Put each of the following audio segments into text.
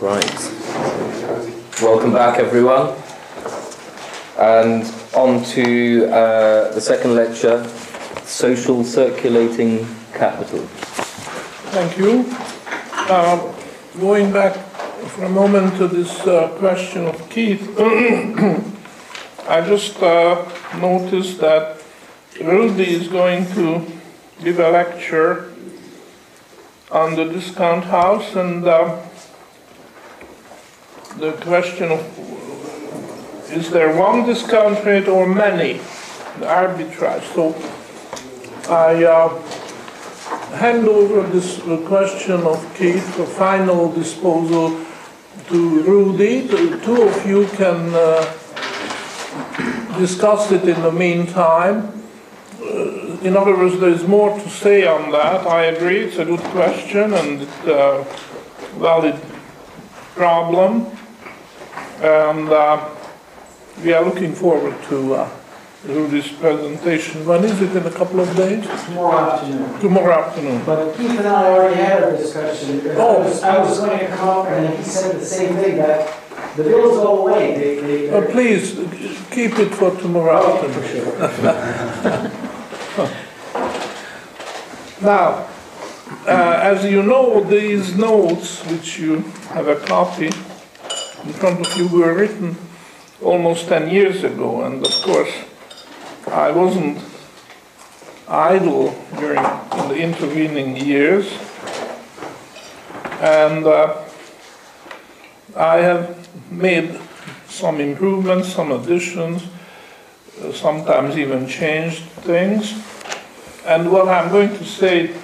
Right. Welcome back, everyone. And on to uh, the second lecture Social Circulating Capital. Thank you. Uh, going back for a moment to this uh, question of Keith, I just uh, noticed that Rudy is going to give a lecture on the discount house and uh, the question of is there one discount rate or many? The arbitrage. So I uh, hand over this uh, question of Keith for final disposal to Rudy. The two of you can uh, discuss it in the meantime. Uh, in other words, there is more to say on that. I agree, it's a good question and a valid problem. And uh, we are looking forward to uh, Rudy's presentation. When is it? In a couple of days? Tomorrow afternoon. Tomorrow afternoon. But Keith and I already had a discussion. I Oh. was, I was going to come up and he said the same thing, that the bills go away. They, they. Uh, please, keep it for tomorrow Okay, for afternoon. sure. Now, uh, as you know, these notes, which you have a copy in front of you, were written almost 10 years ago. And of course, I wasn't idle during the intervening years. And uh, I have made some improvements, some additions, uh, sometimes even changed things. And what I'm going to say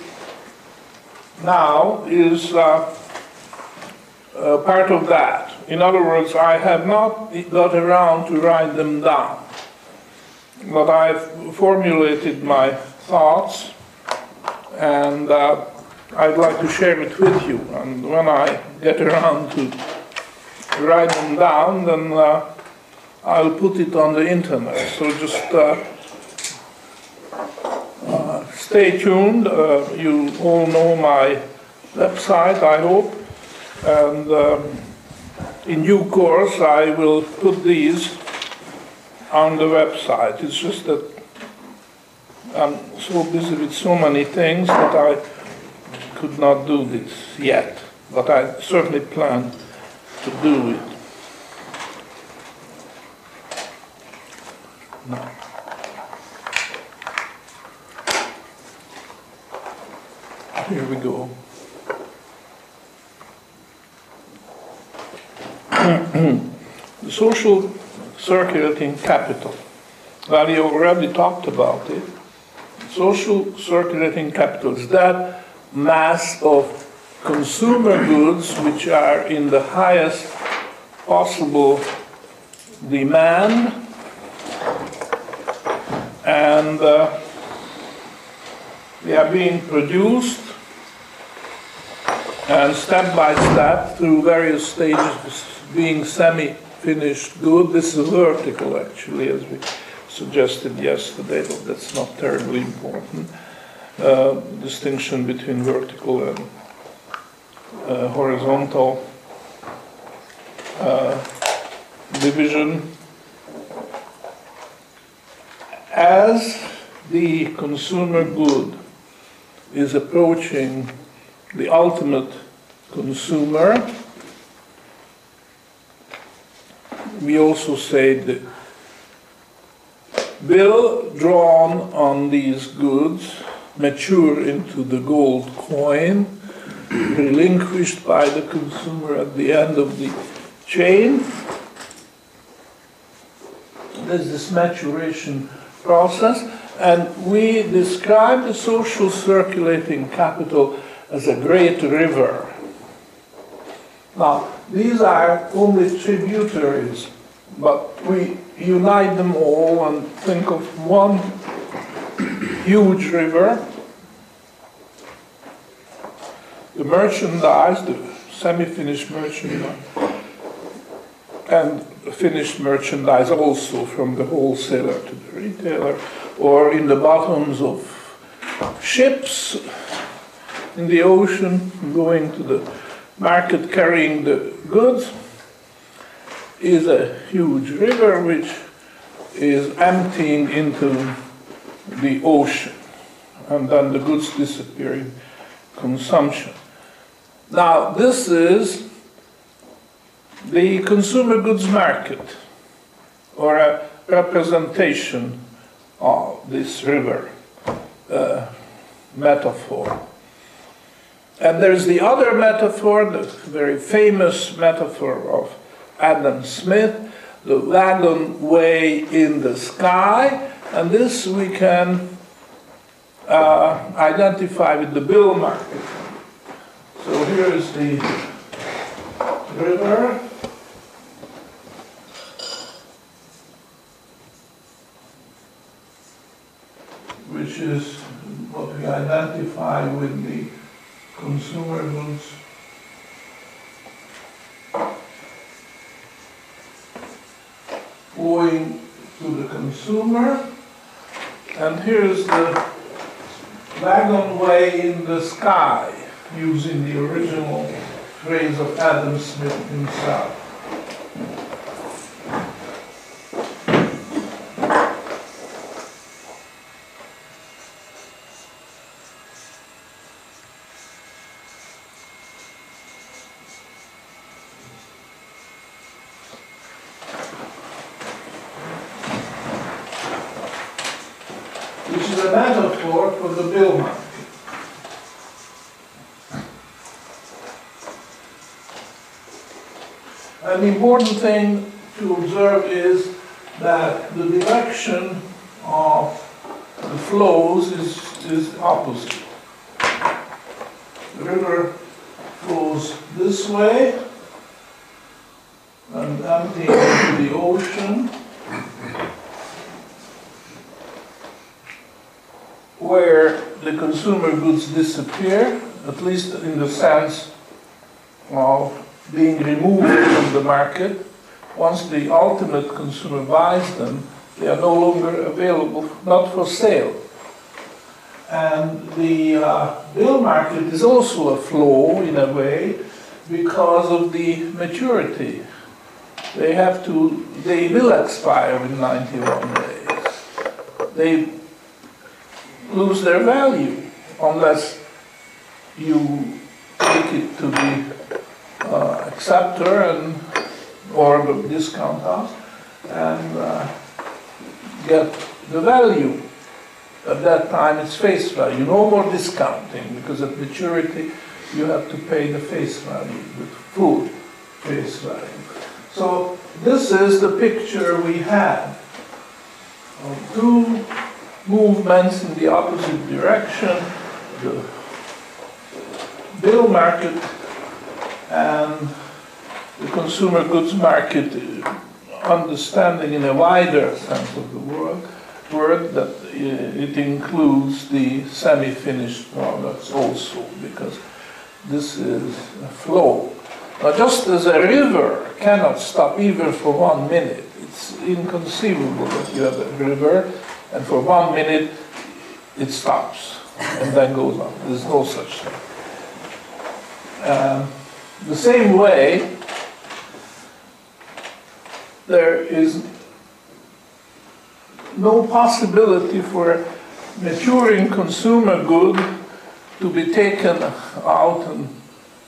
now is uh, uh, part of that. In other words, I have not got around to write them down, but I've formulated my thoughts and uh, I'd like to share it with you. And when I get around to write them down, then uh, I'll put it on the internet. So just uh, uh, stay tuned. Uh, you all know my website, I hope. And um, in due course, I will put these on the website. It's just that I'm so busy with so many things that I could not do this yet. But I certainly plan to do it. Now. Here we go. The social circulating capital. Well, you already talked about it. Social circulating capital is that mass of consumer goods which are in the highest possible demand and uh, they are being produced and step by step through various stages being semi-finished good. This is vertical actually as we suggested yesterday, but that's not terribly important. Uh, distinction between vertical and uh, horizontal uh, division. As the consumer good is approaching the ultimate consumer, we also say the bill drawn on these goods mature into the gold coin relinquished by the consumer at the end of the chain. There's this maturation process, and we describe the social circulating capital as a great river. Now, these are only tributaries, but we unite them all and think of one huge river. The merchandise, the semi-finished merchandise, and finished merchandise also from the wholesaler to the retailer, or in the bottoms of ships in the ocean, going to the market carrying the goods is a huge river which is emptying into the ocean, and then the goods disappear in consumption. Now, this is the consumer goods market, or a representation of this river uh, metaphor. And there's the other metaphor, the very famous metaphor of Adam Smith, the wagon way in the sky, and this we can uh, identify with the bill market. So here is the river. Which is what we identify with the consumer goods. Going to the consumer. And here's the wagon way in the sky, using the original phrase of Adam Smith himself. which is a metaphor for the bill market. An important thing to observe is that the direction of the flows is, is opposite. The river flows this way and emptying into the ocean. where the consumer goods disappear, at least in the sense of being removed from the market. Once the ultimate consumer buys them, they are no longer available, not for sale. And the uh, bill market is also a flaw in a way because of the maturity. They have to, they will expire in 91 days. They lose their value unless you take it to the uh, acceptor and or the discount house and uh, get the value. At that time, it's face value. No more discounting because at maturity you have to pay the face value, the full face value. So this is the picture we have of two movements in the opposite direction, the bill market and the consumer goods market, uh, understanding in a wider sense of the word, word that uh, it includes the semi-finished products also, because this is a flow. Now, just as a river cannot stop even for one minute, it's inconceivable that you have a river and for one minute it stops and then goes on. There's no such thing. Um, the same way, there is no possibility for maturing consumer good to be taken out and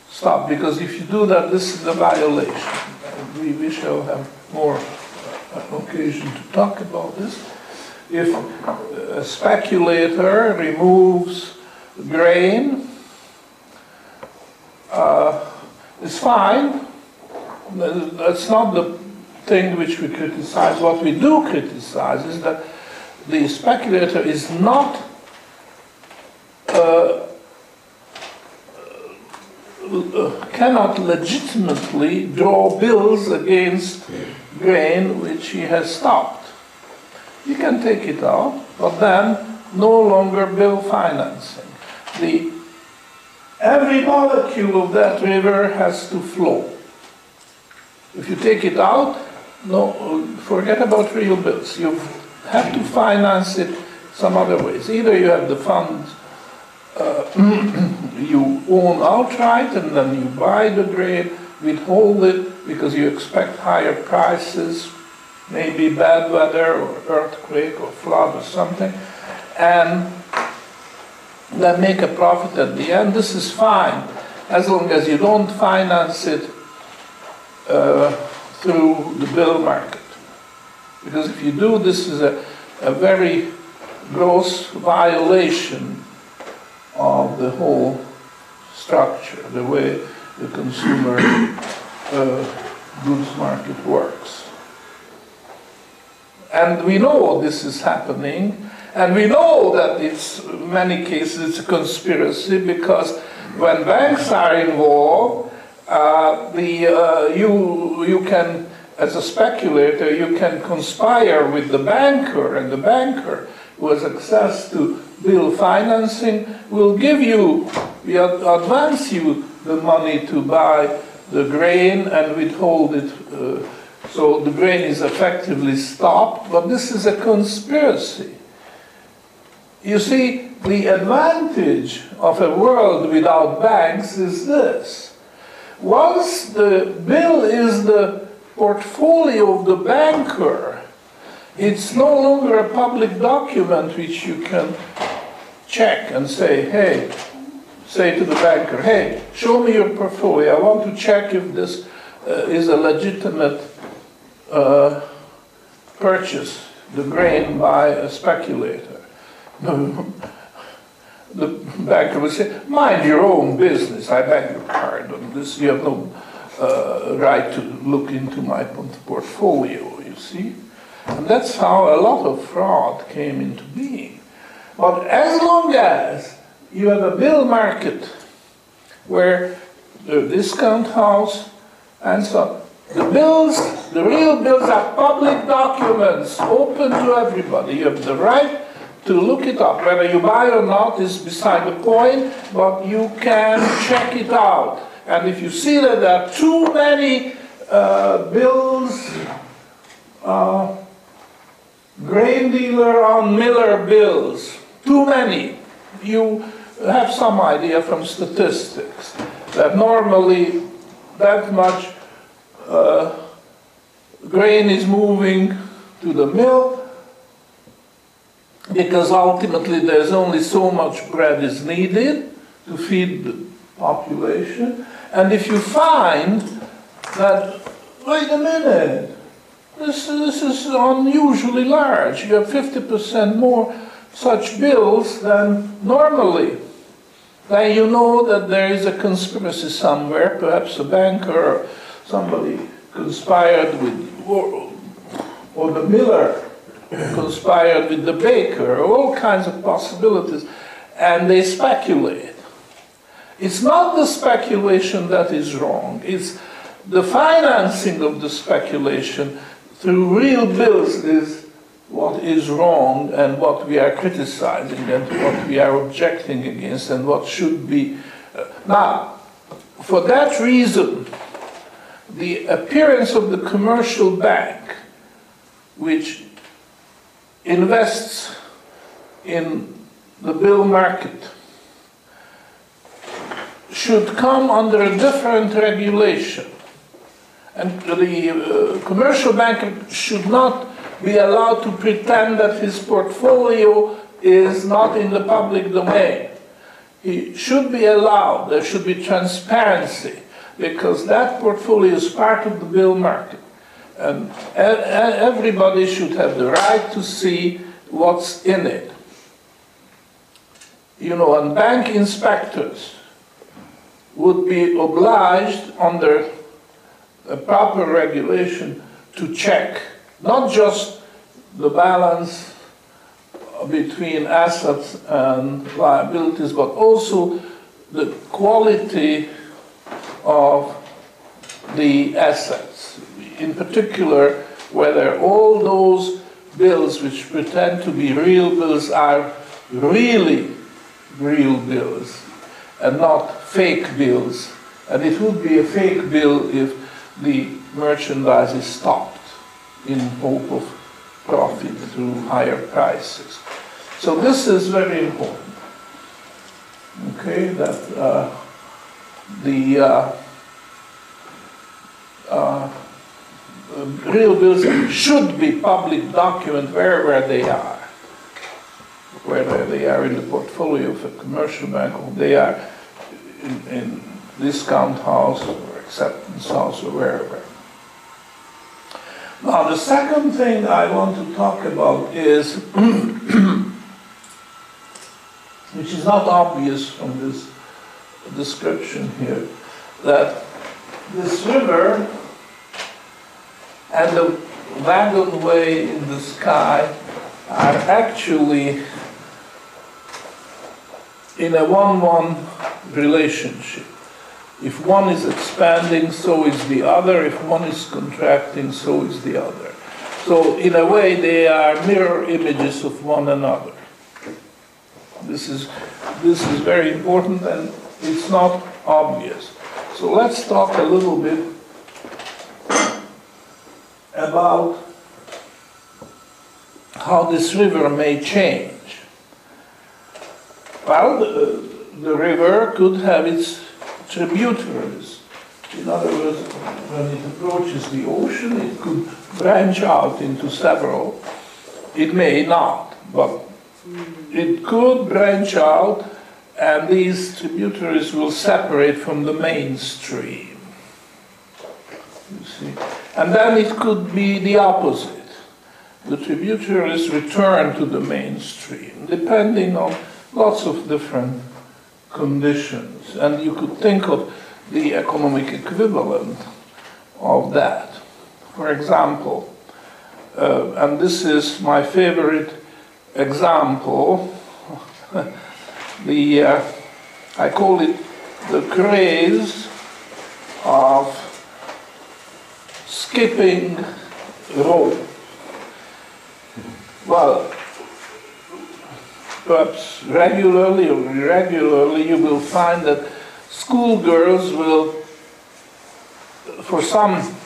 stopped, because if you do that, this is a violation. We, we shall have more occasion to talk about this if a speculator removes grain, uh, it's fine. That's not the thing which we criticize. What we do criticize is that the speculator is not uh, uh cannot legitimately draw bills against grain which he has stopped. You can take it out, but then no longer bill financing. The, every molecule of that river has to flow. If you take it out, no, forget about real bills. You have to finance it some other ways. Either you have the funds uh, you own outright and then you buy the grain, withhold it because you expect higher prices, maybe bad weather or earthquake or flood or something, and then make a profit at the end. This is fine as long as you don't finance it uh, through the bill market. Because if you do, this is a, a very gross violation of the whole structure, the way the consumer uh, goods market works. And we know this is happening, and we know that it's in many cases it's a conspiracy because when banks are involved, uh, the, uh, you, you can, as a speculator, you can conspire with the banker, and the banker who has access to bill financing will give you, will advance you the money to buy the grain and withhold it. Uh, so the grain is effectively stopped, but this is a conspiracy. You see, the advantage of a world without banks is this. Once the bill is the portfolio of the banker, it's no longer a public document which you can check and say, hey, say to the banker, hey, show me your portfolio. I want to check if this uh, is a legitimate uh, purchase, the grain by a speculator. the banker would say, mind your own business, I beg your pardon. This, you have no uh, right to look into my portfolio, you see. And that's how a lot of fraud came into being. But as long as you have a bill market where the discount house and so the bills, the real bills are public documents open to everybody. You have the right to look it up. Whether you buy or not is beside the point, but you can check it out. And if you see that there are too many uh, bills, uh, grain dealer on Miller bills, too many, you have some idea from statistics that normally that much uh, grain is moving to the mill because ultimately there's only so much bread is needed to feed the population. And if you find that, wait a minute, this, this is unusually large, you have 50% more such bills than normally, then you know that there is a conspiracy somewhere, perhaps a banker or somebody conspired with, or, or the miller conspired with the baker, all kinds of possibilities, and they speculate. It's not the speculation that is wrong, it's the financing of the speculation through real bills is what is wrong and what we are criticizing and what we are objecting against and what should be. Uh, now, for that reason, the appearance of the commercial bank, which invests in the bill market should come under a different regulation. And the uh, commercial banker should not be allowed to pretend that his portfolio is not in the public domain. He should be allowed, there should be transparency, because that portfolio is part of the bill market. And everybody should have the right to see what's in it. You know, and bank inspectors would be obliged under a proper regulation to check not just the balance between assets and liabilities, but also the quality of the assets in particular whether all those bills which pretend to be real bills are really real bills and not fake bills. And it would be a fake bill if the merchandise is stopped in hope of profit through higher prices. So this is very important. okay, that uh, the uh, uh, Um, real bills should be public document wherever they are. Whether they are in the portfolio of a commercial bank or they are in, in discount house or acceptance house or wherever. Now, the second thing I want to talk about is, which is not obvious from this description here, that this river and the wagon way in the sky are actually in a one-one relationship. If one is expanding, so is the other. If one is contracting, so is the other. So in a way, they are mirror images of one another. This is, this is very important and it's not obvious. So let's talk a little bit about how this river may change. Well, the, the river could have its tributaries. In other words, when it approaches the ocean, it could branch out into several. It may not, but it could branch out, and these tributaries will separate from the main stream. You see? And then it could be the opposite. The tributaries return to the mainstream, depending on lots of different conditions. And you could think of the economic equivalent of that. For example, uh, and this is my favorite example, the, uh, I call it the craze of skipping rope. Well, perhaps regularly or irregularly, you will find that schoolgirls will, for some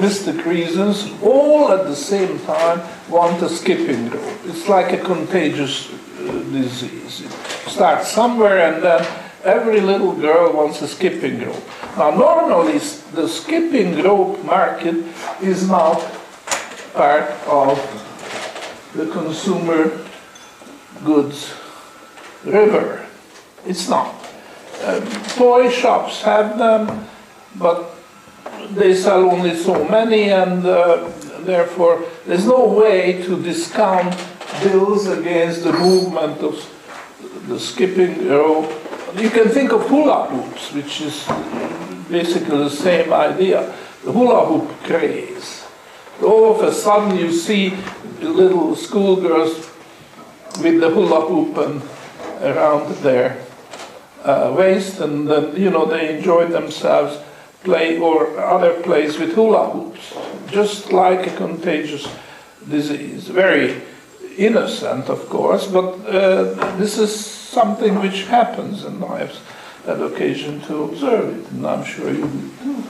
mystic reasons, all at the same time want a skipping rope. It's like a contagious uh, disease. It starts somewhere and then every little girl wants a skipping rope. Now, normally, the skipping rope market is not part of the consumer goods river. It's not. Uh, toy shops have them, but they sell only so many, and uh, therefore there's no way to discount bills against the movement of the skipping rope. You can think of hula hoops, which is basically the same idea. The hula hoop craze. All of a sudden you see little schoolgirls with the hula hoop and around their uh, waist, and then you know they enjoy themselves play or other plays with hula hoops, just like a contagious disease. Very innocent, of course, but uh, this is something which happens, in I've had occasion to observe it, and I'm sure you do too.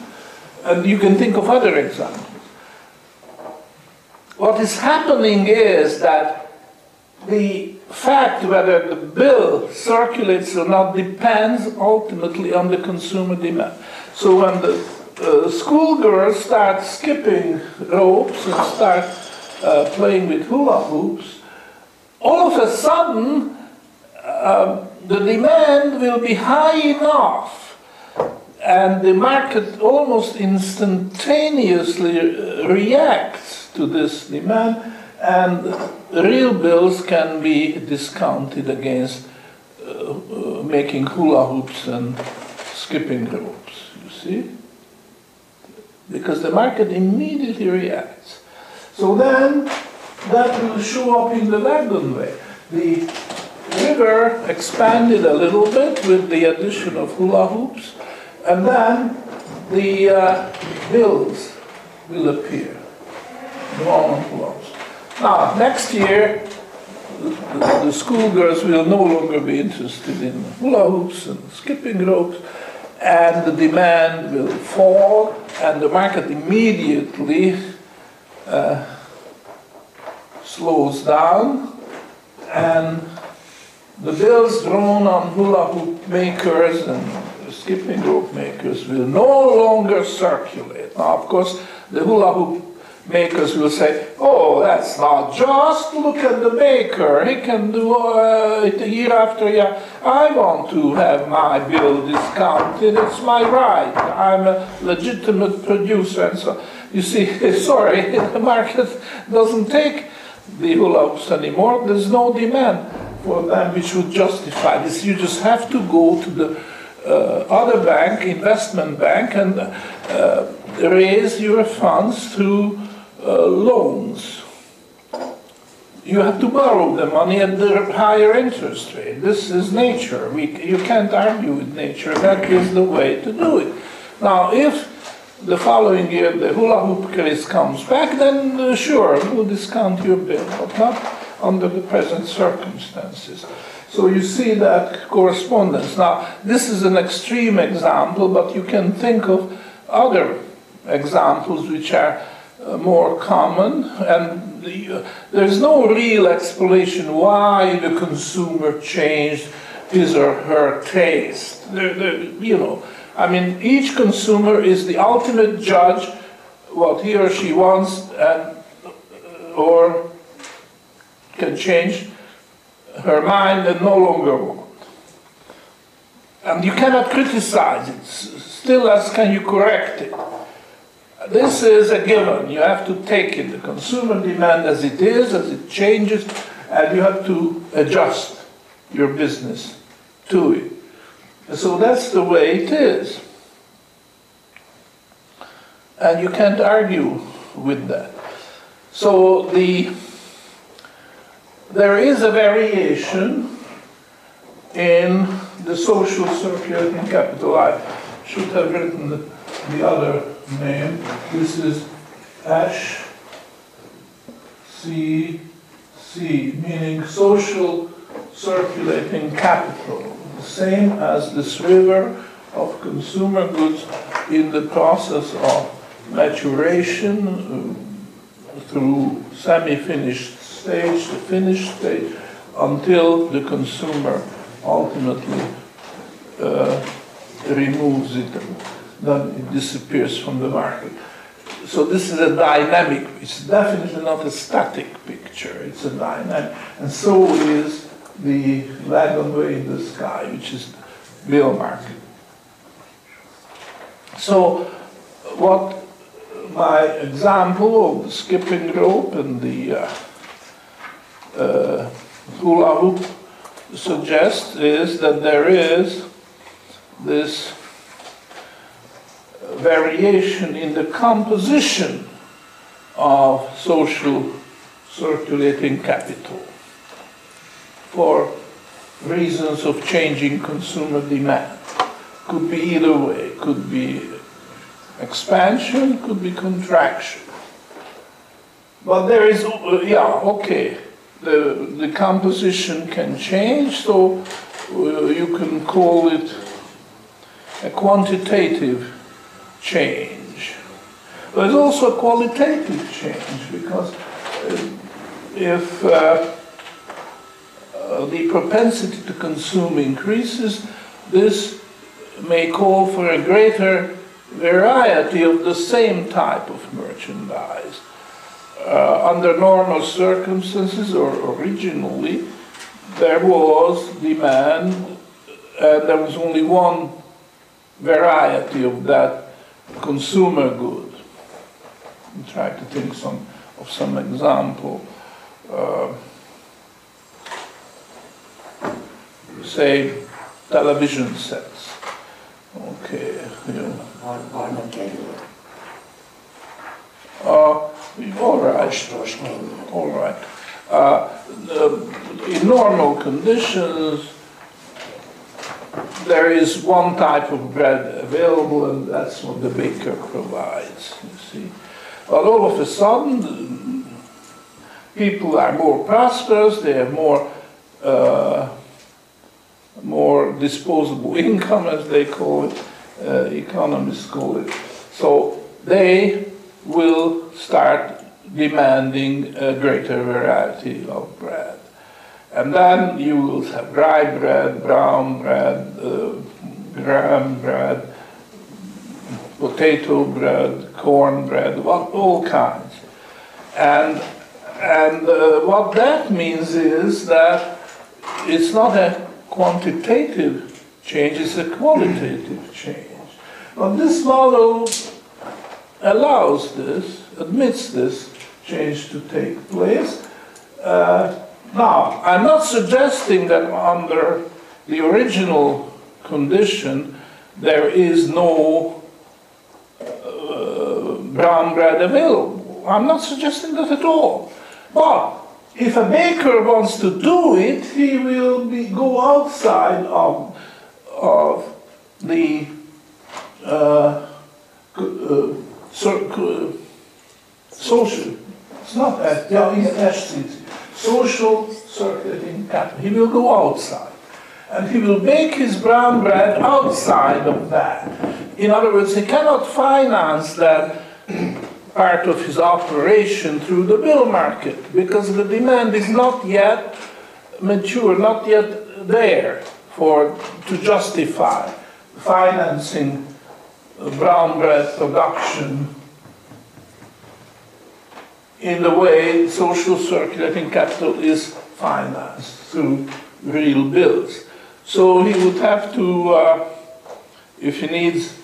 And you can think of other examples. What is happening is that the fact whether the bill circulates or not depends ultimately on the consumer demand. So when the uh, schoolgirls start skipping ropes and start uh, playing with hula hoops, all of a sudden uh, the demand will be high enough and the market almost instantaneously uh, reacts to this demand and real bills can be discounted against uh, uh, making hula hoops and skipping ropes, you see? Because the market immediately reacts. So then that will show up in the wagon way. The river expanded a little bit with the addition of hula hoops, and then the uh, bills will appear. Normal hula hoops. Now, next year, the, the schoolgirls will no longer be interested in hula hoops and skipping ropes, and the demand will fall, and the market immediately uh, slows down, and the bills drawn on hula hoop makers and skipping rope makers will no longer circulate. Now, of course, the hula hoop makers will say, oh, that's not just, look at the maker, he can do uh, it year after year. I want to have my bill discounted, it's my right, I'm a legitimate producer. And so You see, sorry, the market doesn't take the hula hoops anymore, there's no demand for them which would justify this. You just have to go to the uh, other bank, investment bank, and uh, raise your funds through uh, loans. You have to borrow the money at the higher interest rate. This is nature. We, you can't argue with nature. That is the way to do it. Now, if the following year the hula hoop craze comes back, then uh, sure, we'll discount your bill, but not under the present circumstances. So you see that correspondence. Now, this is an extreme example, but you can think of other examples which are uh, more common, and the, uh, there's no real explanation why the consumer changed his or her taste. you know, I mean, each consumer is the ultimate judge what he or she wants and or can change her mind and no longer want. And you cannot criticize it, still as can you correct it. This is a given. You have to take it, the consumer demand as it is, as it changes, and you have to adjust your business to it. So that's the way it is. And you can't argue with that. So the there is a variation in the social circulating capital. I should have written the, the other name. This is Ash C C, meaning social circulating capital, the same as this river of consumer goods in the process of maturation uh, through semi-finished stage, the finished stage, until the consumer ultimately uh, removes it then it disappears from the market. So this is a dynamic, it's definitely not a static picture, it's a dynamic. And so is the wagonway in the sky, which is bill market. So what my example of the skipping rope and the uh, uh, suggests is that there is this variation in the composition of social circulating capital for reasons of changing consumer demand. Could be either way, could be expansion, could be contraction. But there is, uh, yeah, okay, the, the composition can change, so uh, you can call it a quantitative change. There's also a qualitative change because uh, if uh, uh, the propensity to consume increases, this may call for a greater variety of the same type of merchandise. Uh, under normal circumstances or originally, there was demand and there was only one variety of that consumer good. I'm trying to think some, of some example. Uh, say television sets. Okay. Know. Uh, all right. All right. Uh, in normal conditions, there is one type of bread available, and that's what the baker provides, you see. But all of a sudden, people are more prosperous, they have more, uh, more disposable income, as they call it, uh, economists call it. So they will start demanding a greater variety of bread. And then you will have rye bread, brown bread, uh, graham bread, potato bread, corn bread, what, all kinds. And, and uh, what that means is that it's not a quantitative change, it's a qualitative change. But this model allows this, admits this change to take place. Uh, now, I'm not suggesting that under the original condition there is no uh, brown bread available. I'm not suggesting that at all. But if a baker wants to do it, he will be, go outside of, of the uh, uh, so, social, it's not that, yeah, it's social circulating capital. He will go outside. And he will bake his brown bread outside of that. In other words, he cannot finance that part of his operation through the bill market because the demand is not yet mature, not yet there for to justify financing brown bread production in the way social circulating capital is financed through real bills. So he would have to, uh, if he needs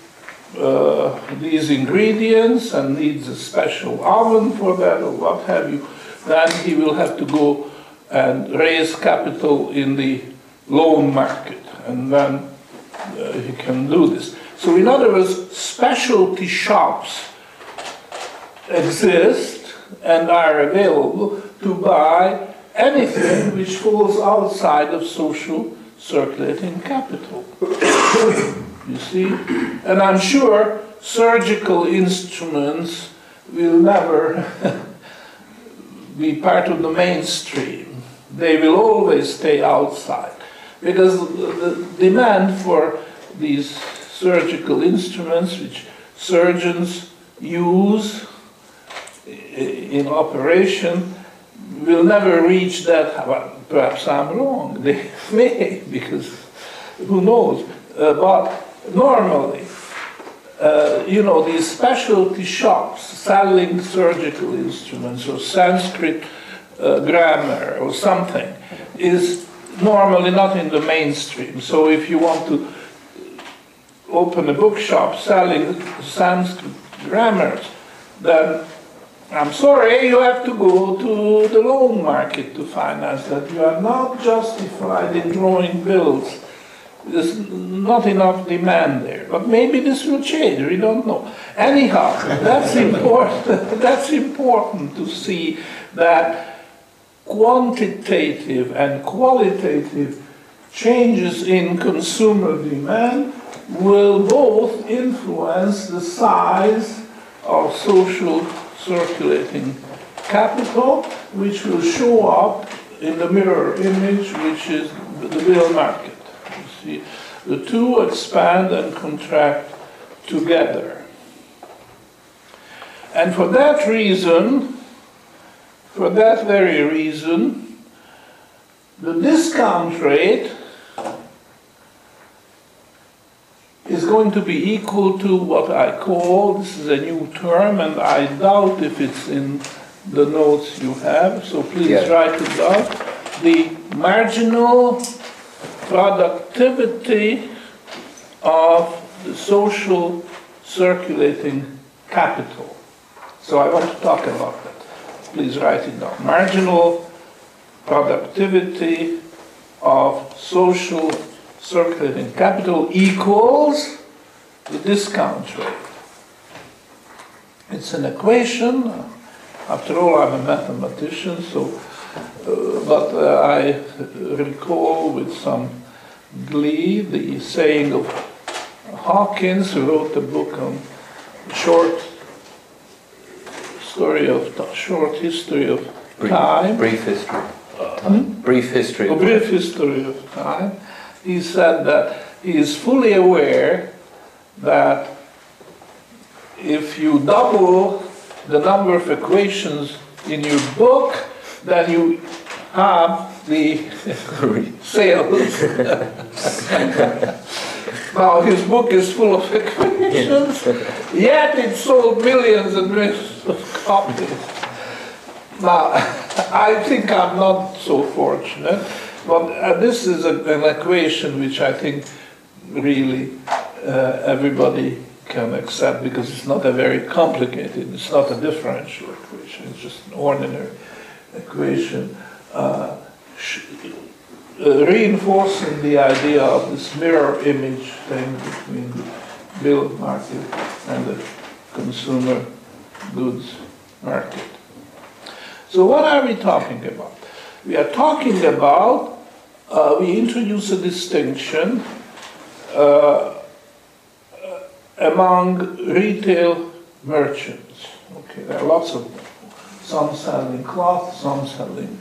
uh, these ingredients and needs a special oven for that or what have you, then he will have to go and raise capital in the loan market, and then uh, he can do this. So, in other words, specialty shops exist and are available to buy anything which falls outside of social circulating capital. you see? And I'm sure surgical instruments will never be part of the mainstream. They will always stay outside because the demand for these surgical instruments which surgeons use in operation will never reach that. Perhaps I'm wrong. They may, because who knows. Uh, but normally, uh, you know, these specialty shops selling surgical instruments or Sanskrit uh, grammar or something is normally not in the mainstream. So if you want to open a bookshop selling Sanskrit grammars, then I'm sorry, you have to go to the loan market to finance that. You are not justified in drawing bills. There's not enough demand there. But maybe this will change, we don't know. Anyhow, that's important. that's important to see that quantitative and qualitative changes in consumer demand will both influence the size of social circulating capital, which will show up in the mirror image, which is the bill market. You see, the two expand and contract together. And for that reason, for that very reason, the discount rate is going to be equal to what I call, this is a new term, and I doubt if it's in the notes you have, so please yeah. write it down. The marginal productivity of the social circulating capital. So I want to talk about that. Please write it down. Marginal productivity of social circulating capital equals the discount rate. It's an equation. After all, I'm a mathematician, so, uh, but uh, I recall with some glee the saying of Hawking, who wrote a book on short story of short history of brief, time. Brief history. Uh, hmm? Brief history. A brief history of time he said that he is fully aware that if you double the number of equations in your book, then you have the sales. now his book is full of equations, yet it sold millions and millions of copies. Now, I think I'm not so fortunate, but uh, this is a, an equation which I think really uh, everybody can accept because it's not a very complicated, it's not a differential equation, it's just an ordinary equation. Uh, uh, reinforcing the idea of this mirror image thing between the bill market and the consumer goods market. So what are we talking about? We are talking about, uh, we introduce a distinction uh, among retail merchants. Okay, there are lots of them. Some selling cloth, some selling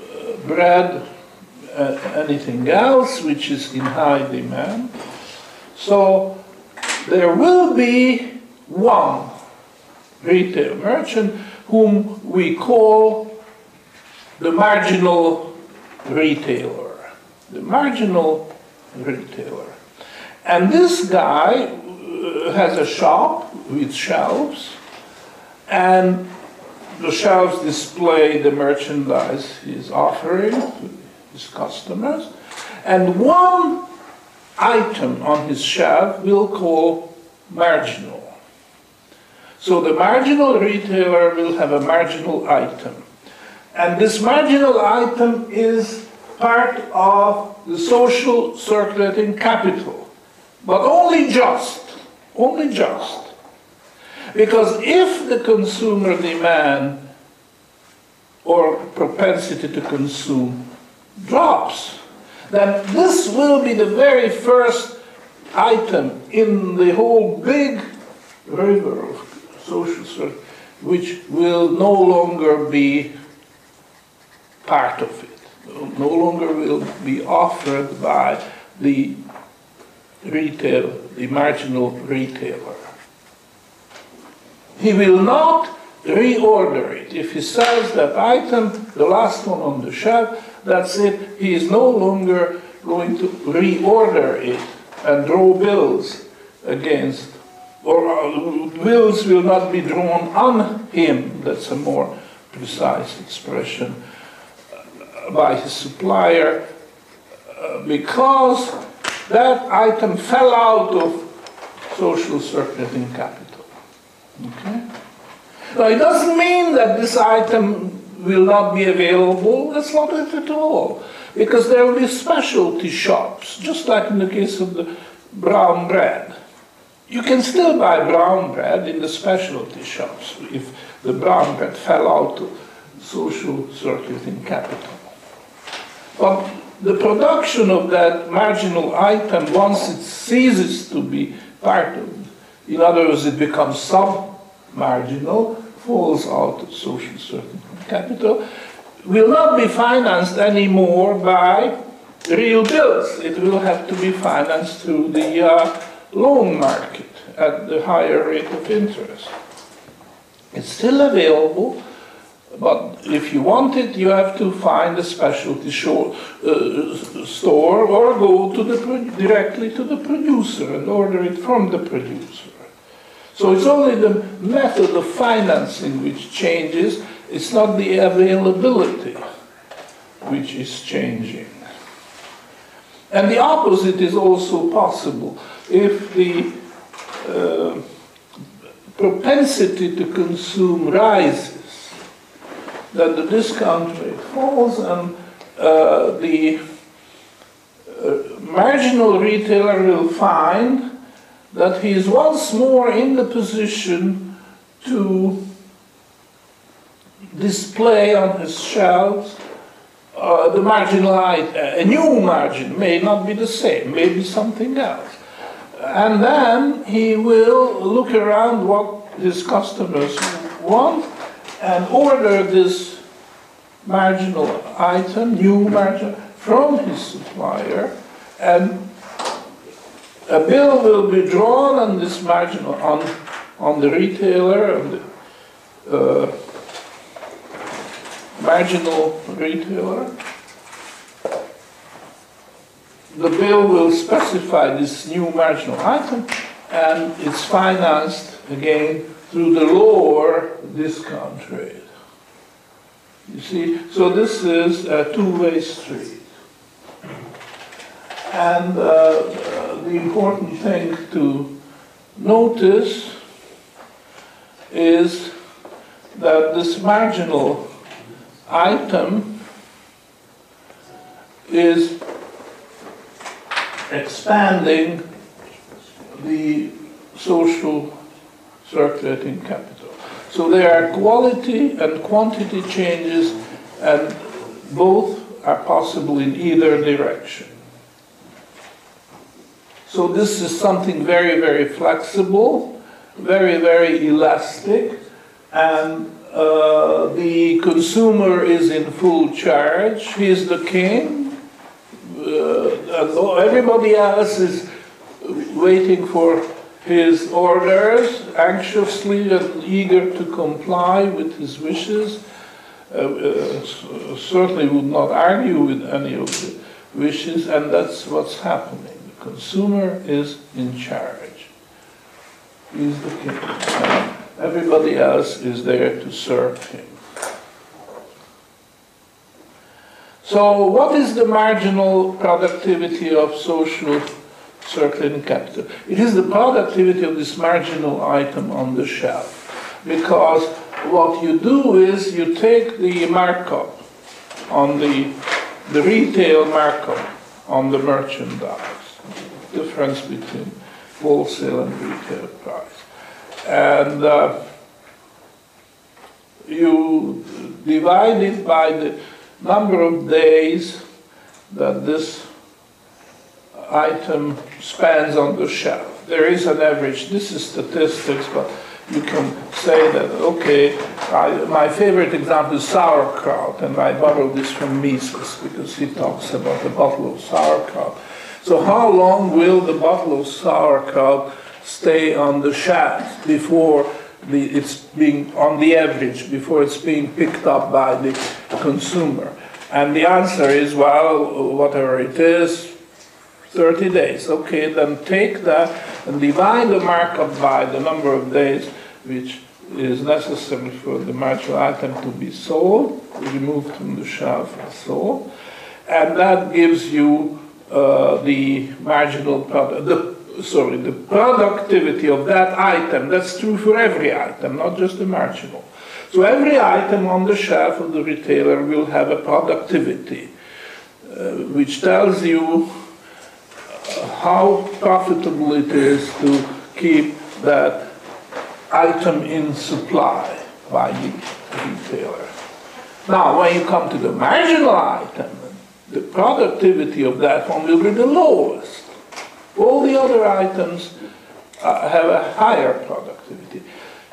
uh, bread, anything else which is in high demand. So there will be one retail merchant whom we call the marginal retailer. The marginal retailer. And this guy has a shop with shelves, and the shelves display the merchandise he's offering to his customers. And one item on his shelf we'll call marginal. So the marginal retailer will have a marginal item. And this marginal item is part of the social circulating capital, but only just, only just. Because if the consumer demand or propensity to consume drops, then this will be the very first item in the whole big river of social circle, which will no longer be part of it, no longer will be offered by the retail, the marginal retailer. He will not reorder it. If he sells that item, the last one on the shelf, that's it. He is no longer going to reorder it and draw bills against or uh, wills will not be drawn on him, that's a more precise expression, uh, by his supplier, uh, because that item fell out of social circulating capital. Okay? Now, it doesn't mean that this item will not be available. That's not it at all. Because there will be specialty shops, just like in the case of the brown bread. You can still buy brown bread in the specialty shops if the brown bread fell out of social circulating capital. But the production of that marginal item, once it ceases to be part of, in other words, it becomes sub-marginal, falls out of social circulating capital, will not be financed anymore by real bills. It will have to be financed through the uh, loan market at the higher rate of interest. It's still available, but if you want it, you have to find a specialty show, uh, store or go to the directly to the producer and order it from the producer. So it's only the method of financing which changes, it's not the availability which is changing. And the opposite is also possible if the uh, propensity to consume rises, then the discount rate falls and uh, the uh, marginal retailer will find that he is once more in the position to display on his shelves uh, the marginal a new margin may not be the same, maybe something else. And then he will look around what his customers want and order this marginal item, new margin, from his supplier, and a bill will be drawn on this marginal on on the retailer and the uh, marginal retailer, the bill will specify this new marginal item and it's financed again through the lower discount rate. You see, so this is a two-way street. And uh, the important thing to notice is that this marginal item is expanding the social circulating capital. So there are quality and quantity changes, and both are possible in either direction. So this is something very, very flexible, very, very elastic, and uh, the consumer is in full charge. He is the king, uh, and everybody else is waiting for his orders, anxiously and eager to comply with his wishes. Uh, uh, certainly would not argue with any of the wishes, and that's what's happening. The consumer is in charge. He's the king. Everybody else is there to serve him. So, what is the marginal productivity of social circulating capital. It is the productivity of this marginal item on the shelf. Because what you do is you take the markup on the, the retail markup on the merchandise, difference between wholesale and retail price. And uh, you divide it by the number of days that this item spans on the shelf. There is an average. This is statistics, but you can say that, okay, I, my favorite example is sauerkraut, and I borrowed this from Mises because he talks about the bottle of sauerkraut. So, how long will the bottle of sauerkraut stay on the shelf before the, it's being, on the average, before it's being picked up by the consumer? And the answer is, well, whatever it is, 30 days. Okay, then take that and divide the markup by the number of days which is necessary for the marginal item to be sold, removed from the shelf and sold. And that gives you uh, the marginal product, the, sorry, the productivity of that item. That's true for every item, not just the marginal. So every item on the shelf of the retailer will have a productivity, uh, which tells you how profitable it is to keep that item in supply by the retailer. Now, when you come to the marginal item, the productivity of that one will be the lowest. All the other items uh, have a higher productivity.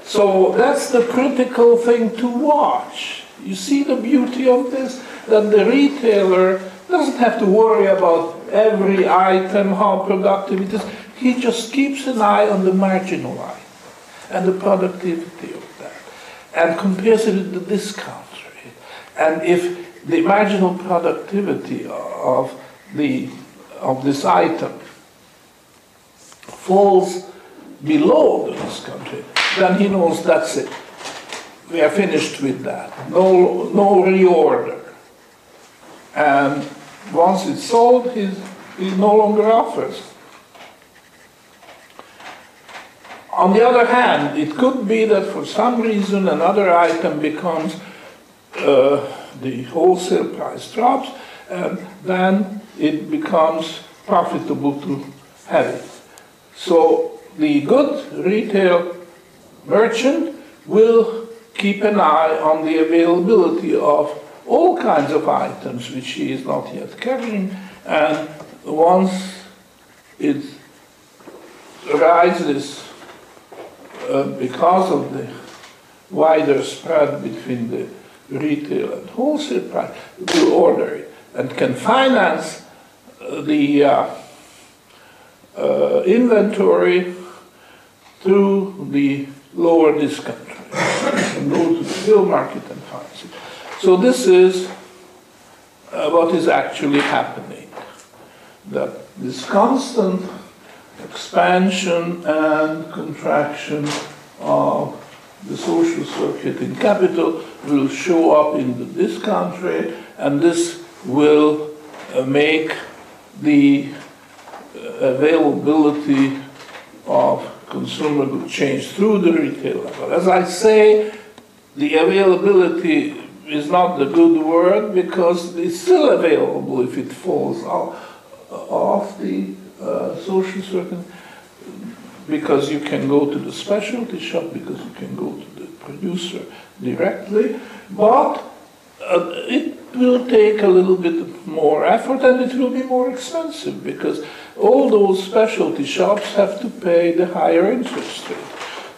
So that's the critical thing to watch. You see the beauty of this? That the retailer doesn't have to worry about every item, how productive it is. He just keeps an eye on the marginal item and the productivity of that and compares it with the discount rate. And if the marginal productivity of, the, of this item falls below the discount rate, then he knows that's it. We are finished with that. No, no reorder. And once it's sold, he's, he no longer offers. On the other hand, it could be that for some reason another item becomes uh, the wholesale price drops, and then it becomes profitable to have it. So the good retail merchant will keep an eye on the availability of all kinds of items which he is not yet carrying, and once it rises uh, because of the wider spread between the retail and wholesale price, will order it and can finance the uh, uh, inventory through the lower discount rate and go to the bill market and finance it. So this is uh, what is actually happening. that this constant expansion and contraction of the social circulating capital will show up in this country and this will uh, make the uh, availability of consumer goods change through the retail level. As I say, the availability is not the good word because it's still available if it falls off, off the uh, social circuit because you can go to the specialty shop, because you can go to the producer directly, but uh, it will take a little bit more effort and it will be more expensive because all those specialty shops have to pay the higher interest rate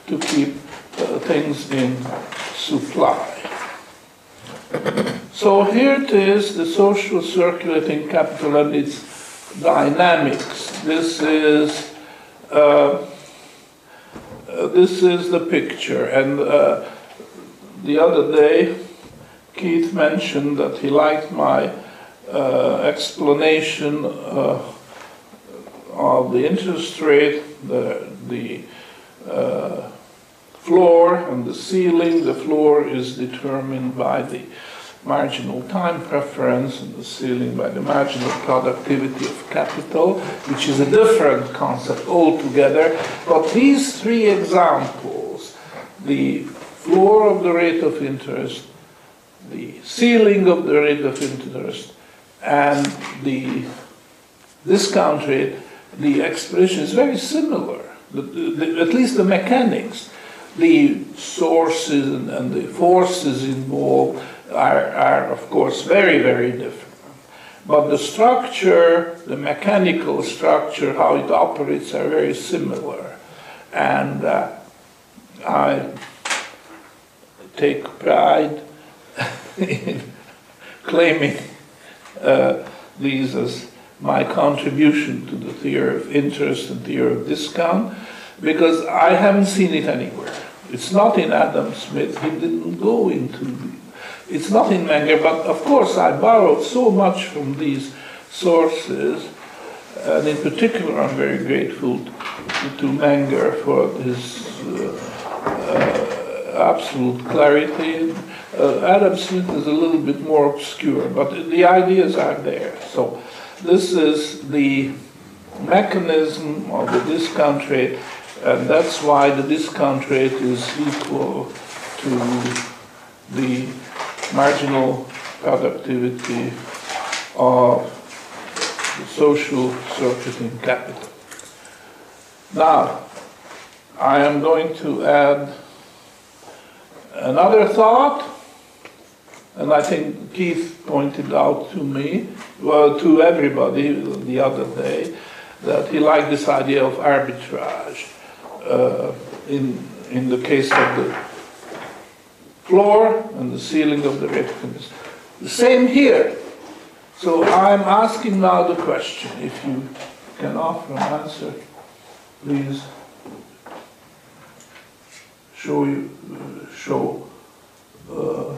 to keep uh, things in supply. So here it is, the social circulating capital and its dynamics. This is uh, uh, this is the picture, and uh, the other day Keith mentioned that he liked my uh, explanation uh, of the interest rate, the, the uh, floor and the ceiling. The floor is determined by the marginal time preference and the ceiling by the marginal productivity of capital, which is a different concept altogether. But these three examples, the floor of the rate of interest, the ceiling of the rate of interest, and the discount rate, the expression is very similar. At least the mechanics, the sources and, and the forces involved are, are, of course, very, very different. But the structure, the mechanical structure, how it operates, are very similar. And uh, I take pride in claiming uh, these as my contribution to the theory of interest and theory of discount because I haven't seen it anywhere. It's not in Adam Smith, he didn't go into it. it's not in Menger, but of course I borrowed so much from these sources, and in particular I'm very grateful to, to Menger for his uh, uh, absolute clarity. Uh, Adam Smith is a little bit more obscure, but the ideas are there. So this is the mechanism of the discount rate, and that's why the discount rate is equal to the marginal productivity of the social circulating capital. Now, I am going to add another thought, and I think Keith pointed out to me, well, to everybody the other day, that he liked this idea of arbitrage uh, in, in the case of the floor and the ceiling of the rectangles. The same here. So I'm asking now the question, if you can offer an answer, please show you, uh, show. Uh,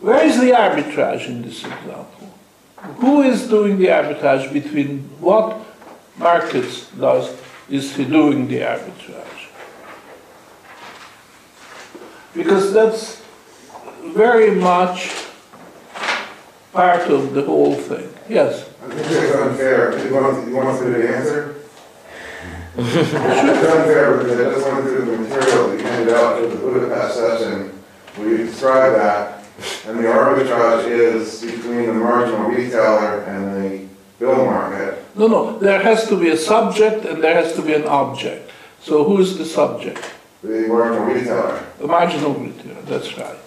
where is the arbitrage in this example? Who is doing the arbitrage between what markets does is he doing the arbitrage? because that's very much part of the whole thing. Yes? I think it's unfair. You want, you want to answer? It's unfair because I just went through the material that you handed out to the Budapest session where you describe that. And the arbitrage is between the marginal retailer and the bill market. No, no, there has to be a subject and there has to be an object. So who's the subject? The marginal retailer. The marginal retailer, that's right.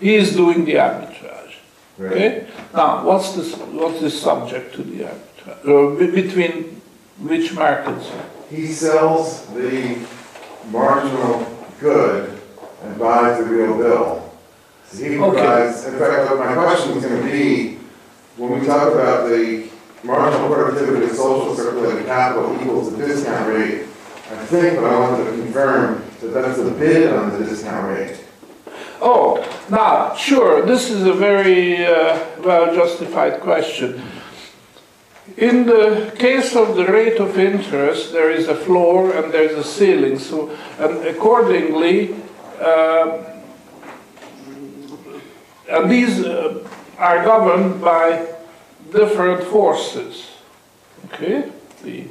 He is doing the arbitrage. Right. Okay? Now, what's the, what's the subject to the arbitrage? Or between which markets? He sells the marginal good and buys the real bill. So he Okay. provides, in fact, my question was gonna be, when we talk about the marginal productivity of social circulating capital equals the discount rate, I think, but I wanted to confirm that that's the bid on the discount rate. Oh, now, sure, this is a very uh, well justified question. In the case of the rate of interest, there is a floor and there is a ceiling. So, and accordingly, uh, and these uh, are governed by different forces. Okay, the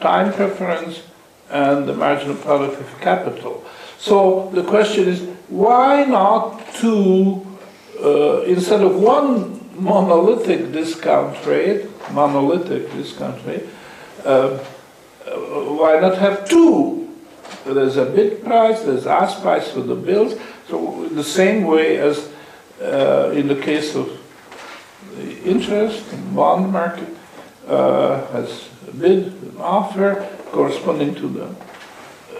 time preference and the marginal product of capital. So the question is, why not two, uh, instead of one monolithic discount rate, monolithic discount rate, uh, uh, why not have two? There's a bid price, there's ask price for the bills, so the same way as uh, in the case of the interest and bond market uh, has a bid, an offer corresponding to the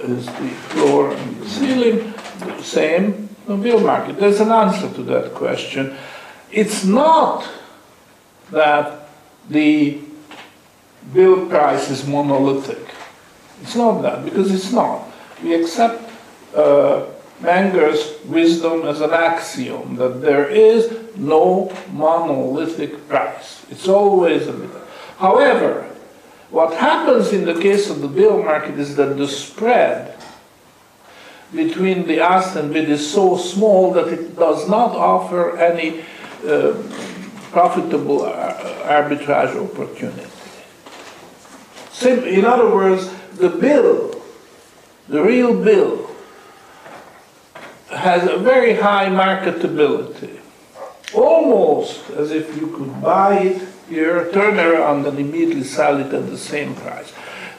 is the floor and the ceiling, the same the bill market. There's an answer to that question. It's not that the bill price is monolithic. It's not that, because it's not. We accept uh, Menger's wisdom as an axiom that there is no monolithic price. It's always a bit. However, what happens in the case of the bill market is that the spread between the ask and bid is so small that it does not offer any uh, profitable arbitrage opportunity. in other words, the bill, the real bill, has a very high marketability, almost as if you could buy it here, turn around and immediately sell it at the same price,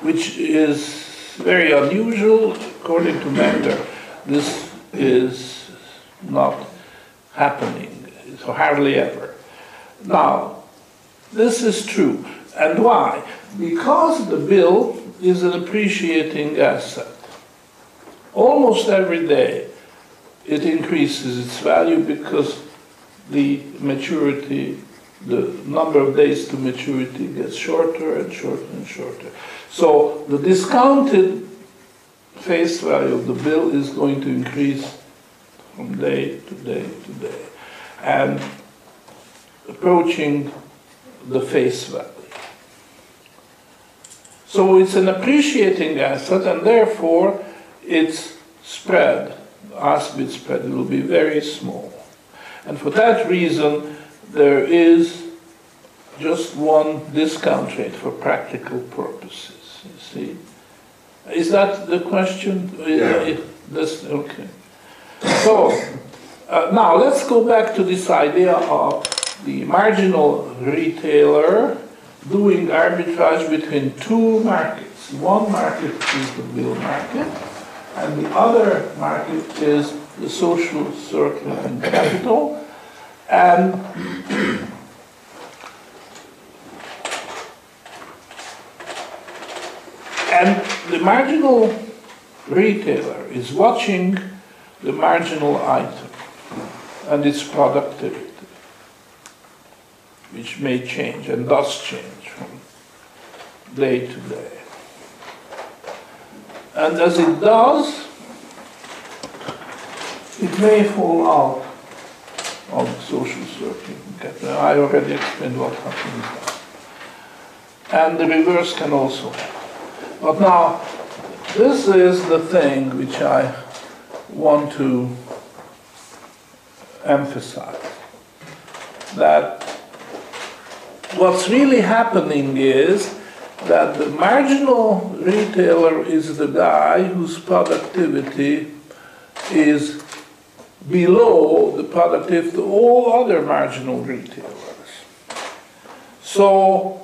which is very unusual. According to Menger, this is not happening, so hardly ever. Now, this is true. And why? Because the bill is an appreciating asset. Almost every day it increases its value because the maturity the number of days to maturity gets shorter and shorter and shorter. So the discounted face value of the bill is going to increase from day to day to day and approaching the face value. So it's an appreciating asset and therefore its spread, ask bid spread, will be very small. And for that reason, there is just one discount rate for practical purposes, you see. Is that the question? Yeah. This, okay. So, uh, now let's go back to this idea of the marginal retailer doing arbitrage between two markets. One market is the bill market, and the other market is the social circulating capital. And and the marginal retailer is watching the marginal item and its productivity, which may change and does change from day to day. And as it does, it may fall out of social circuit. I already explained what happens And the reverse can also happen. But now, this is the thing which I want to emphasize. That what's really happening is that the marginal retailer is the guy whose productivity is below the productivity of all other marginal retailers. So,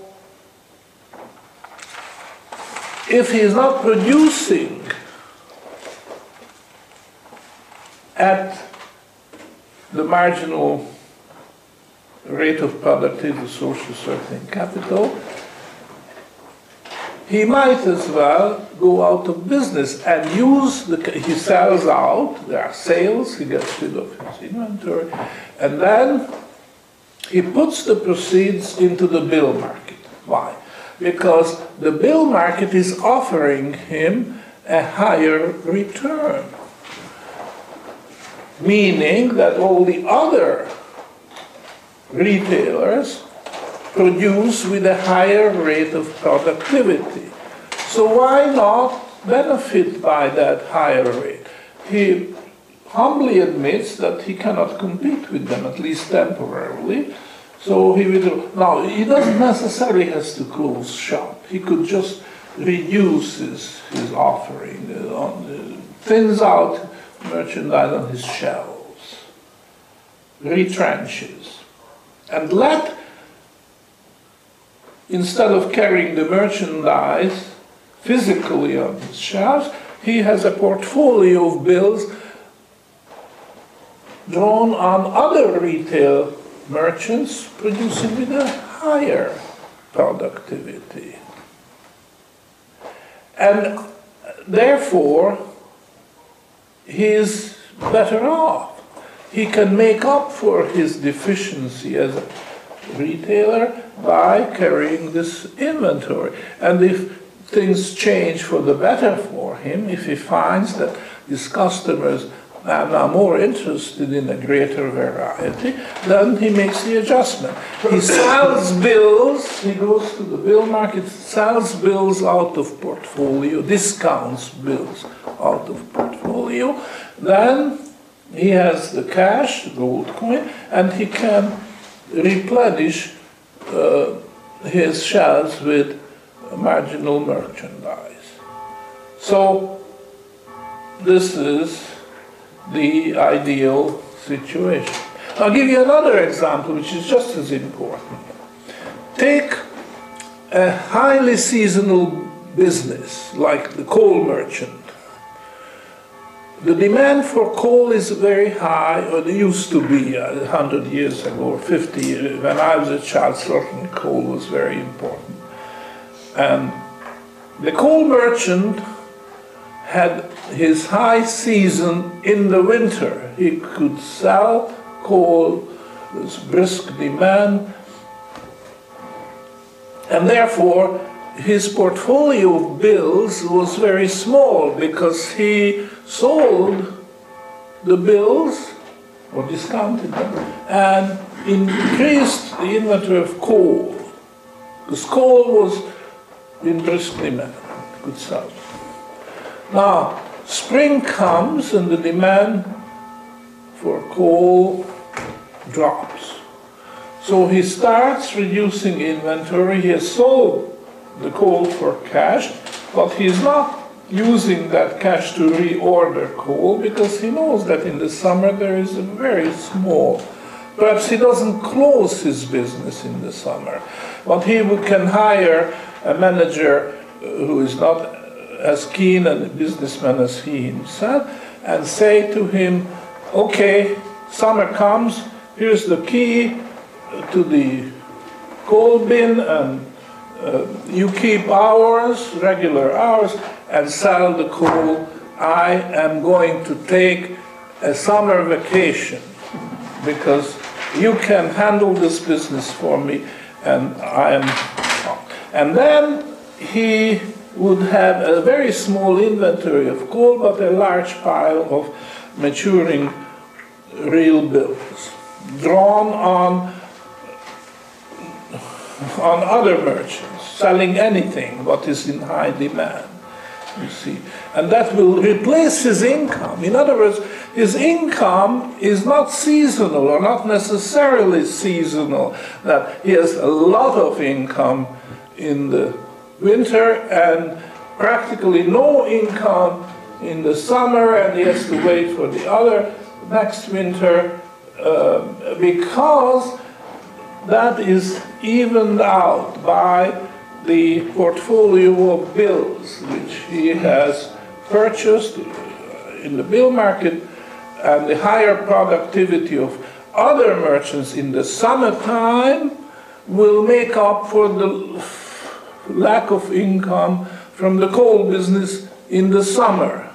if he is not producing at the marginal rate of productivity social circulating capital, he might as well go out of business and use the, he sells out, there are sales, he gets rid of his inventory, and then he puts the proceeds into the bill market. Why? Because the bill market is offering him a higher return. Meaning that all the other retailers produce with a higher rate of productivity. So why not benefit by that higher rate? He humbly admits that he cannot compete with them, at least temporarily. So he will. Now he doesn't necessarily has to close shop. He could just reduce his, his offering, uh, on, uh, thins out merchandise on his shelves, retrenches, and let instead of carrying the merchandise physically on his shelves, he has a portfolio of bills drawn on other retail merchants producing with a higher productivity. And therefore, he is better off. He can make up for his deficiency as a retailer by carrying this inventory. And if things change for the better for him, if he finds that his customers are now more interested in a greater variety, then he makes the adjustment. He sells bills, he goes to the bill market, sells bills out of portfolio, discounts bills out of portfolio, then he has the cash, gold coin, and he can replenish Uh, his shelves with marginal merchandise. So, this is the ideal situation. I'll give you another example which is just as important. Take a highly seasonal business like the coal merchant. The demand for coal is very high, or it used to be uh, 100 years ago, or 50 years. When I was a child, certainly coal was very important. And the coal merchant had his high season in the winter. He could sell coal, there's brisk demand, and therefore his portfolio of bills was very small because he sold the bills or discounted them and increased the inventory of coal because coal was in brisk demand, could sell. Now, spring comes and the demand for coal drops. So he starts reducing inventory. He has sold the coal for cash, but he's not using that cash to reorder coal because he knows that in the summer there is a very small. Perhaps he doesn't close his business in the summer, but he can hire a manager uh, who is not as keen a businessman as he himself and say to him, okay, summer comes, here's the key to the coal bin and uh, you keep hours, regular hours, and sell the coal. I am going to take a summer vacation because you can handle this business for me and I am. And then he would have a very small inventory of coal, but a large pile of maturing real bills drawn on on other merchants selling anything what is in high demand you see. And that will replace his income. In other words his income is not seasonal or not necessarily seasonal that he has a lot of income in the winter and practically no income in the summer, and he has to wait for the other next winter uh, because that is evened out by the portfolio of bills which he has purchased in the bill market and the higher productivity of other merchants in the summertime will make up for the lack of income from the coal business in the summer.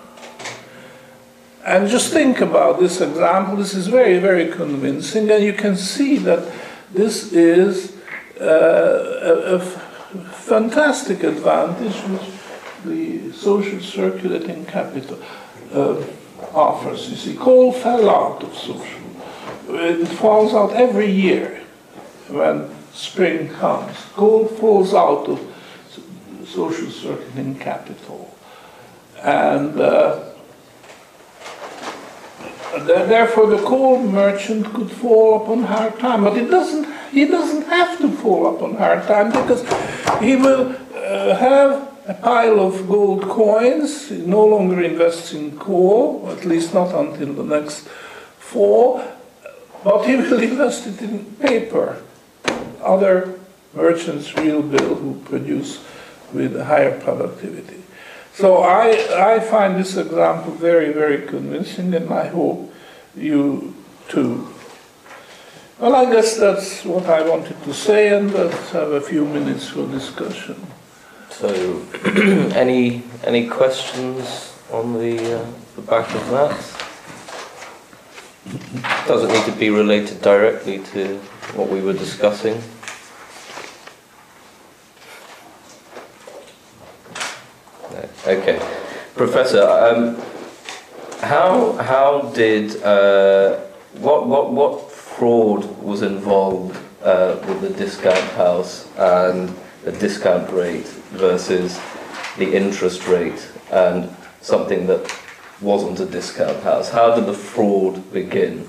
And just think about this example. This is very, very convincing, and you can see that this is uh, a, a fantastic advantage which the social circulating capital uh, offers. You see, coal fell out of social. It falls out every year when spring comes, coal falls out of social circulating capital. And uh, therefore the coal merchant could fall upon hard time, but it doesn't, he doesn't have to fall upon hard time because he will uh, have a pile of gold coins, he no longer invests in coal, at least not until the next fall, but he will invest it in paper. Other merchants will build who produce with higher productivity. So I, I find this example very, very convincing, and I hope you too. Well, I guess that's what I wanted to say, and let's have a few minutes for discussion. So, any any questions on the, uh, the back of that? Doesn't need to be related directly to what we were discussing. No. Okay, Professor, um, how how did uh, what what what fraud was involved uh, with the discount house and the discount rate versus the interest rate and something that wasn't a discount house? How did the fraud begin?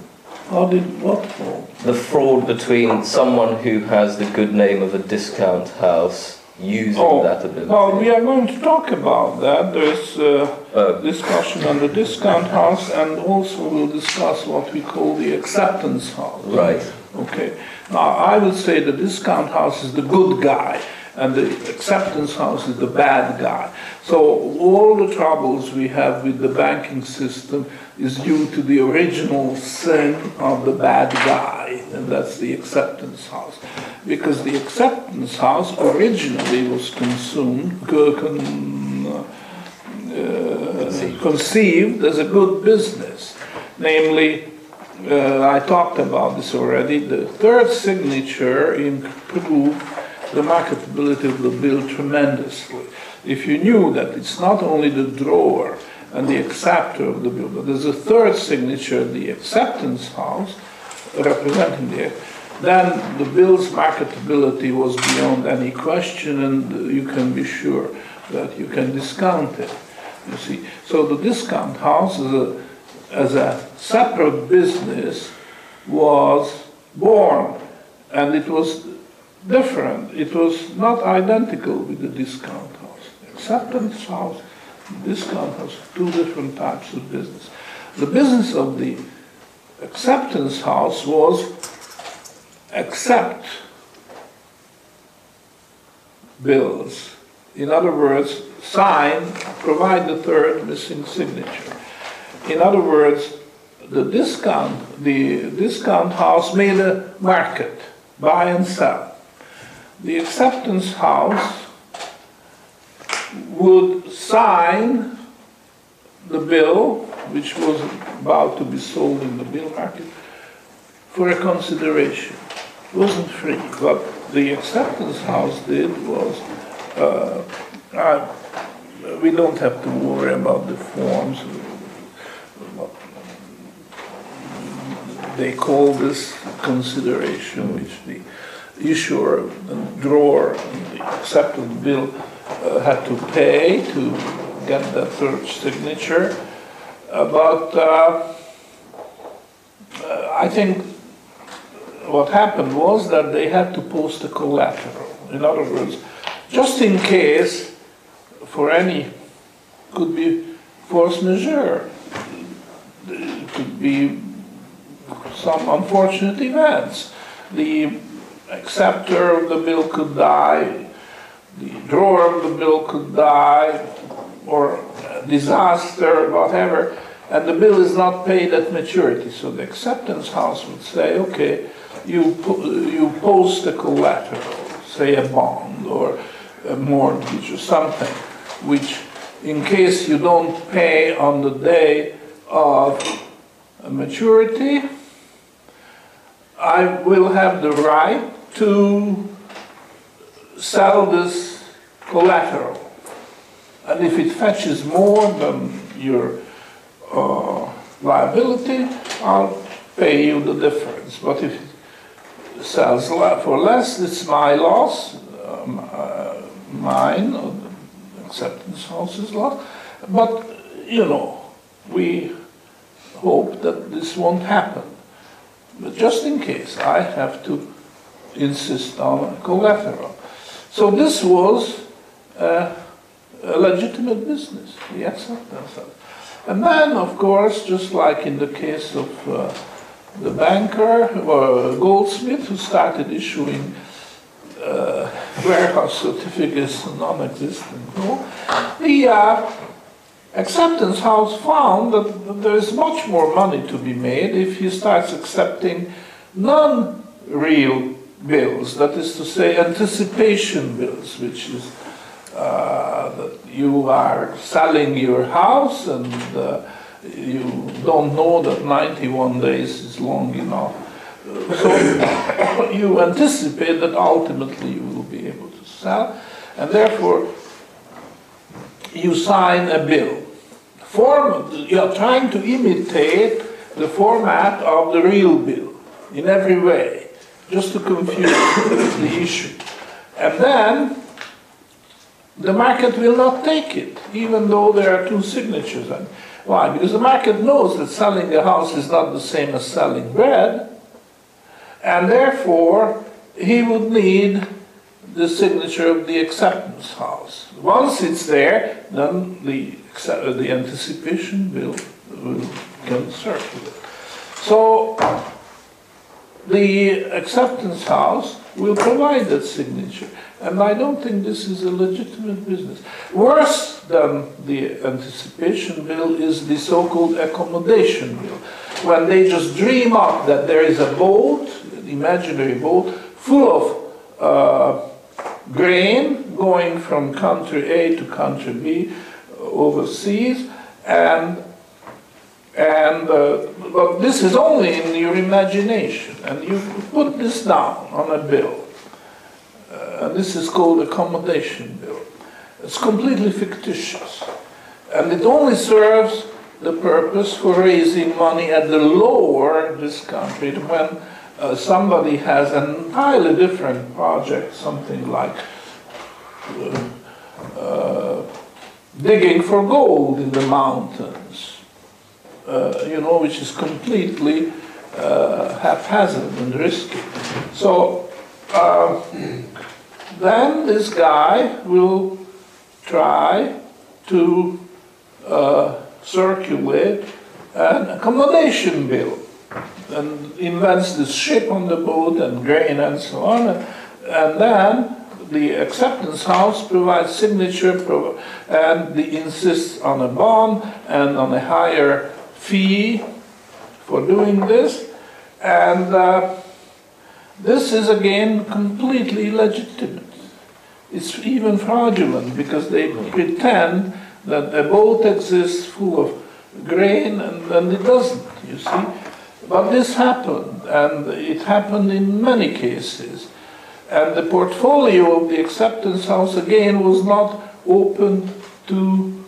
How did what fall? The fraud between someone who has the good name of a discount house using Oh, that ability. Well, we are going to talk about that. There's uh, Uh, discussion on the discount house, and also we'll discuss what we call the acceptance house. right. Okay. Now, I would say the discount house is the good guy, and the acceptance house is the bad guy. So all the troubles we have with the banking system is due to the original sin of the bad guy, and that's the acceptance house. Because the acceptance house originally was consumed, co- con, uh, conceived as a good business. Namely, uh, I talked about this already, the third signature improved the marketability of the bill tremendously. If you knew that it's not only the drawer and the acceptor of the bill, but there's a third signature, the acceptance house, representing the, then the bill's marketability was beyond any question, and you can be sure that you can discount it. You see, so the discount house as a, as a separate business was born, and it was different. It was not identical with the discount house. Acceptance house, discount house, two different types of business. The business of the acceptance house was accept bills. In other words, sign, provide the third missing signature. In other words, the discount, the discount house made a market, buy and sell. The acceptance house would sign the bill, which was about to be sold in the bill market, for a consideration. It wasn't free. What the acceptance house did was, uh, we don't have to worry about the forms. They call this consideration, which the issuer and drawer and the accepted bill uh, had to pay to get the third signature. But uh, uh, I think what happened was that they had to post a collateral. In other words, just in case, for any, could be force majeure, it could be some unfortunate events. The acceptor of the bill could die, the drawer of the bill could die, or disaster, whatever, and the bill is not paid at maturity. So the acceptance house would say, okay, you, you post a collateral, say a bond or a mortgage or something, which in case you don't pay on the day of maturity, I will have the right to sell this collateral. And if it fetches more than your uh, liability, I'll pay you the difference. But if it sells for less, it's my loss, um, uh, mine, or the acceptance house's loss. But, you know, we hope that this won't happen. But just in case, I have to insist on collateral. So this was uh, a legitimate business, the acceptance house. And then, of course, just like in the case of uh, the banker or Goldsmith, who started issuing uh, warehouse certificates non-existent, no, the uh, acceptance house found that there is much more money to be made if he starts accepting non-real bills, that is to say, anticipation bills, which is uh, that you are selling your house and uh, you don't know that 91 days is long enough. So you anticipate that ultimately you will be able to sell, and therefore you sign a bill. Form, you are trying to imitate the format of the real bill in every way, just to confuse the issue. And then the market will not take it, even though there are two signatures. And why? Because the market knows that selling a house is not the same as selling bread, and therefore he would need the signature of the acceptance house. Once it's there, then the, uh, the anticipation will, will can circulate. So the acceptance house will provide that signature. And I don't think this is a legitimate business. Worse than the anticipation bill is the so-called accommodation bill, when they just dream up that there is a boat, an imaginary boat, full of uh, grain going from country A to country B uh, overseas, and and uh, but this is only in your imagination, and you put this down on a bill. Uh, and this is called accommodation bill. It's completely fictitious, and it only serves the purpose for raising money at the lower discount rate when uh, somebody has an entirely different project, something like uh, uh, digging for gold in the mountains, uh, you know, which is completely uh, haphazard and risky. So uh, then this guy will try to uh, circulate an accommodation bill and invents this ship on the boat and grain and so on. And then the acceptance house provides signature and the insists on a bond and on a higher fee for doing this. And uh, this is again completely legitimate. It's even fraudulent because they pretend that a boat exists full of grain and, and it doesn't, you see. But this happened, and it happened in many cases. And the portfolio of the acceptance house again was not open to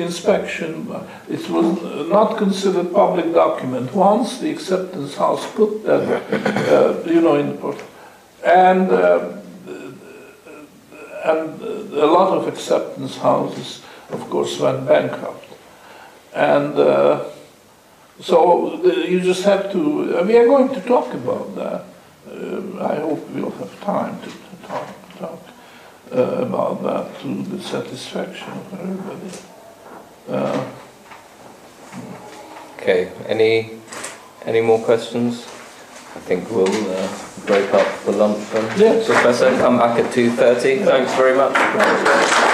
uh, inspection. It was not considered public document. Once the acceptance house put that, uh, you know, in the port, and uh, and a lot of acceptance houses, of course, went bankrupt. And uh, so you just have to, uh, we are going to talk about that. Uh, I hope we'll have time to to talk, talk uh, about that to the satisfaction of everybody. Uh, Okay, any, any more questions? I think we'll uh, break up for lunch then. Yes. Professor, come back at 2.30. Thanks very much.